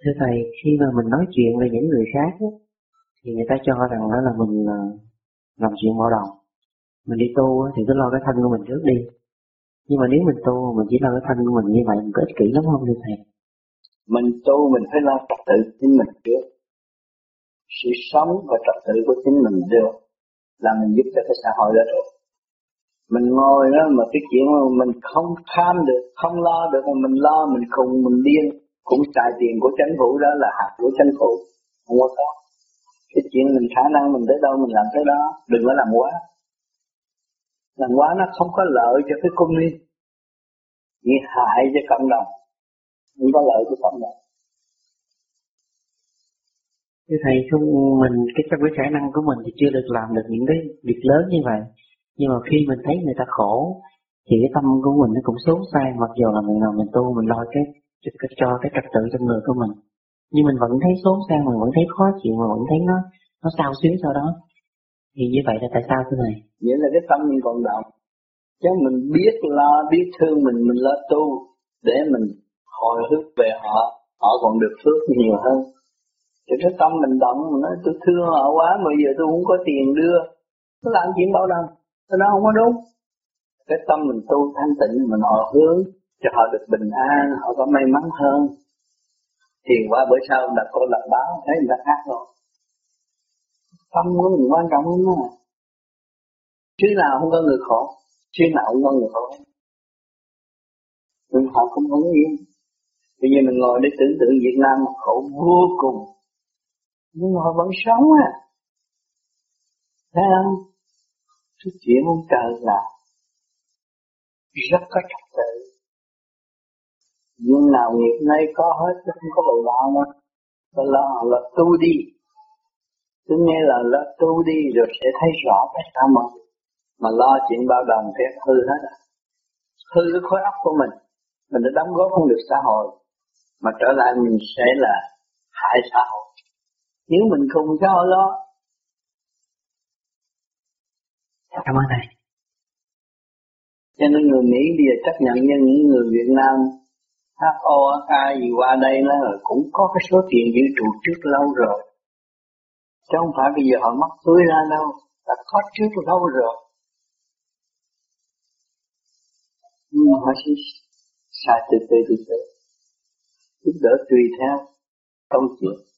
thưa thầy, khi mà mình nói chuyện về những người khác thì người ta cho rằng đó là mình ờ, làm chuyện mở đầu mình đi tu thì cứ lo cái thân của mình trước đi. Nhưng mà nếu mình tu, mình chỉ lo cái thân của mình như vậy, mình có ích kỷ lắm không, thưa thầy? Mình tu, mình phải lo trật tự chính mình trước. Sự sống và trật tự của chính mình được là mình giúp cho cái xã hội đó được. Mình ngồi đó mà cái chuyện mà mình không tham được, không lo được, mà mình lo, mình khùng, mình điên cũng xài tiền của chính phủ đó là hạt của chính phủ. Không có có cái chuyện mình khả năng mình tới đâu mình làm tới đó đừng có làm quá. Làm quá nó không có lợi cho cái công đi chỉ hại cho cộng đồng. Không có lợi cho cộng đồng. Thưa thầy, không mình cái trong cái khả năng của mình thì chưa được làm được những cái việc lớn như vậy. Nhưng mà khi mình thấy người ta khổ thì cái tâm của mình nó cũng xấu xa mặc dù là mình nào mình tu mình lo cái cho, cho cái trật tự trong người của mình. Nhưng mình vẫn thấy xấu sang mình vẫn thấy khó chịu, mình vẫn thấy nó nó sao xuyến sau đó. Thì như vậy là tại sao thế này? Nghĩa là cái tâm mình còn động. Chứ mình biết lo, biết thương mình, mình lo tu để mình hồi hướng về họ, họ còn được phước nhiều hơn thì cái tâm mình động mình nói tôi thương họ quá mà giờ tôi không có tiền đưa nó làm chuyện bao đồng nó không có đúng cái tâm mình tu thanh tịnh mình họ hướng cho họ được bình an, họ có may mắn hơn. Thì qua bữa sau đặt cô lập báo thấy người ta khác rồi. Tâm của mình quan trọng lắm mà chứ nào không có người khổ, chứ nào không có người khổ. Nhưng họ không muốn yên. Bây giờ mình ngồi để tưởng tượng Việt Nam khổ vô cùng. Nhưng họ vẫn sống à thấy không? Cái chuyện ông trời là rất có trật tự nhưng nào nghiệp nay có hết chứ không có bầu đạo mà và lo là tu đi. Tôi nghe là lo tu đi rồi sẽ thấy rõ cái sao mà mà lo chuyện bao đồng thì hư hết à. Hư cái khối óc của mình. Mình đã đóng góp không được xã hội mà trở lại mình sẽ là hại xã hội. Nếu mình không cho lo. Cảm ơn thầy. Cho nên người Mỹ bây giờ chấp nhận như những người Việt Nam HO, ai gì qua đây là cũng có cái số tiền dự trụ trước lâu rồi. Chứ không phải bây giờ họ mắc túi ra đâu, đã có trước lâu rồi. Nhưng mà họ sẽ xài từ từ từ từ. Giúp đỡ tùy theo công chuyện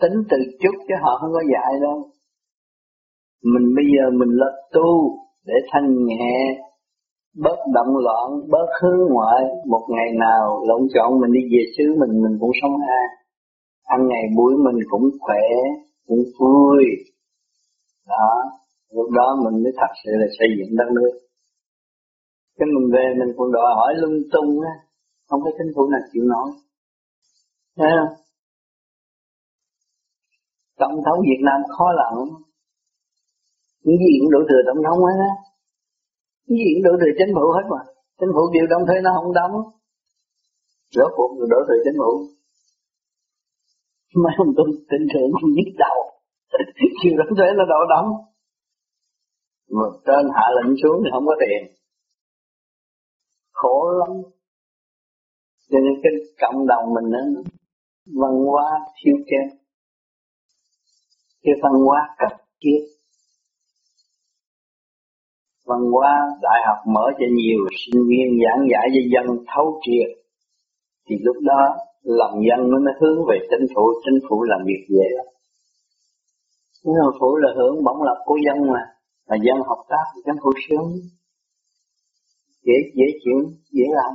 tính từ chút chứ họ không có dạy đâu mình bây giờ mình lập tu để thanh nhẹ bớt động loạn, bớt hướng ngoại. Một ngày nào lộn chọn mình đi về xứ mình mình cũng sống an. Ăn ngày buổi mình cũng khỏe, cũng vui. Đó, lúc đó mình mới thật sự là xây dựng đất nước. Cái mình về mình còn đòi hỏi lung tung á, không có chính phủ nào chịu nổi. Thấy không? Tổng thống Việt Nam khó làm những gì cũng đổ thừa tổng thống hết á những gì cũng đổ thừa chính phủ hết mà. Chính phủ điều động thuế nó không đóng. Rốt cuộc rồi đổ thừa chính phủ. Mấy ông tôi tin tưởng không nhức đầu. Chiều đóng thuế nó đổ đóng. Mà trên hạ lệnh xuống thì không có tiền. Khổ lắm. Cho nên cái cộng đồng mình nó văn hóa thiếu kém cái văn hóa cấp kiếp văn hóa, đại học mở cho nhiều sinh viên giảng giải cho dân, thấu triệt. Thì lúc đó, lòng dân nó mới hướng về chính phủ chính phủ làm việc dễ lắm. Chính phủ là hưởng bổng lộc của dân mà mà dân học tác thì chính phủ sướng, dễ dễ chịu, dễ làm.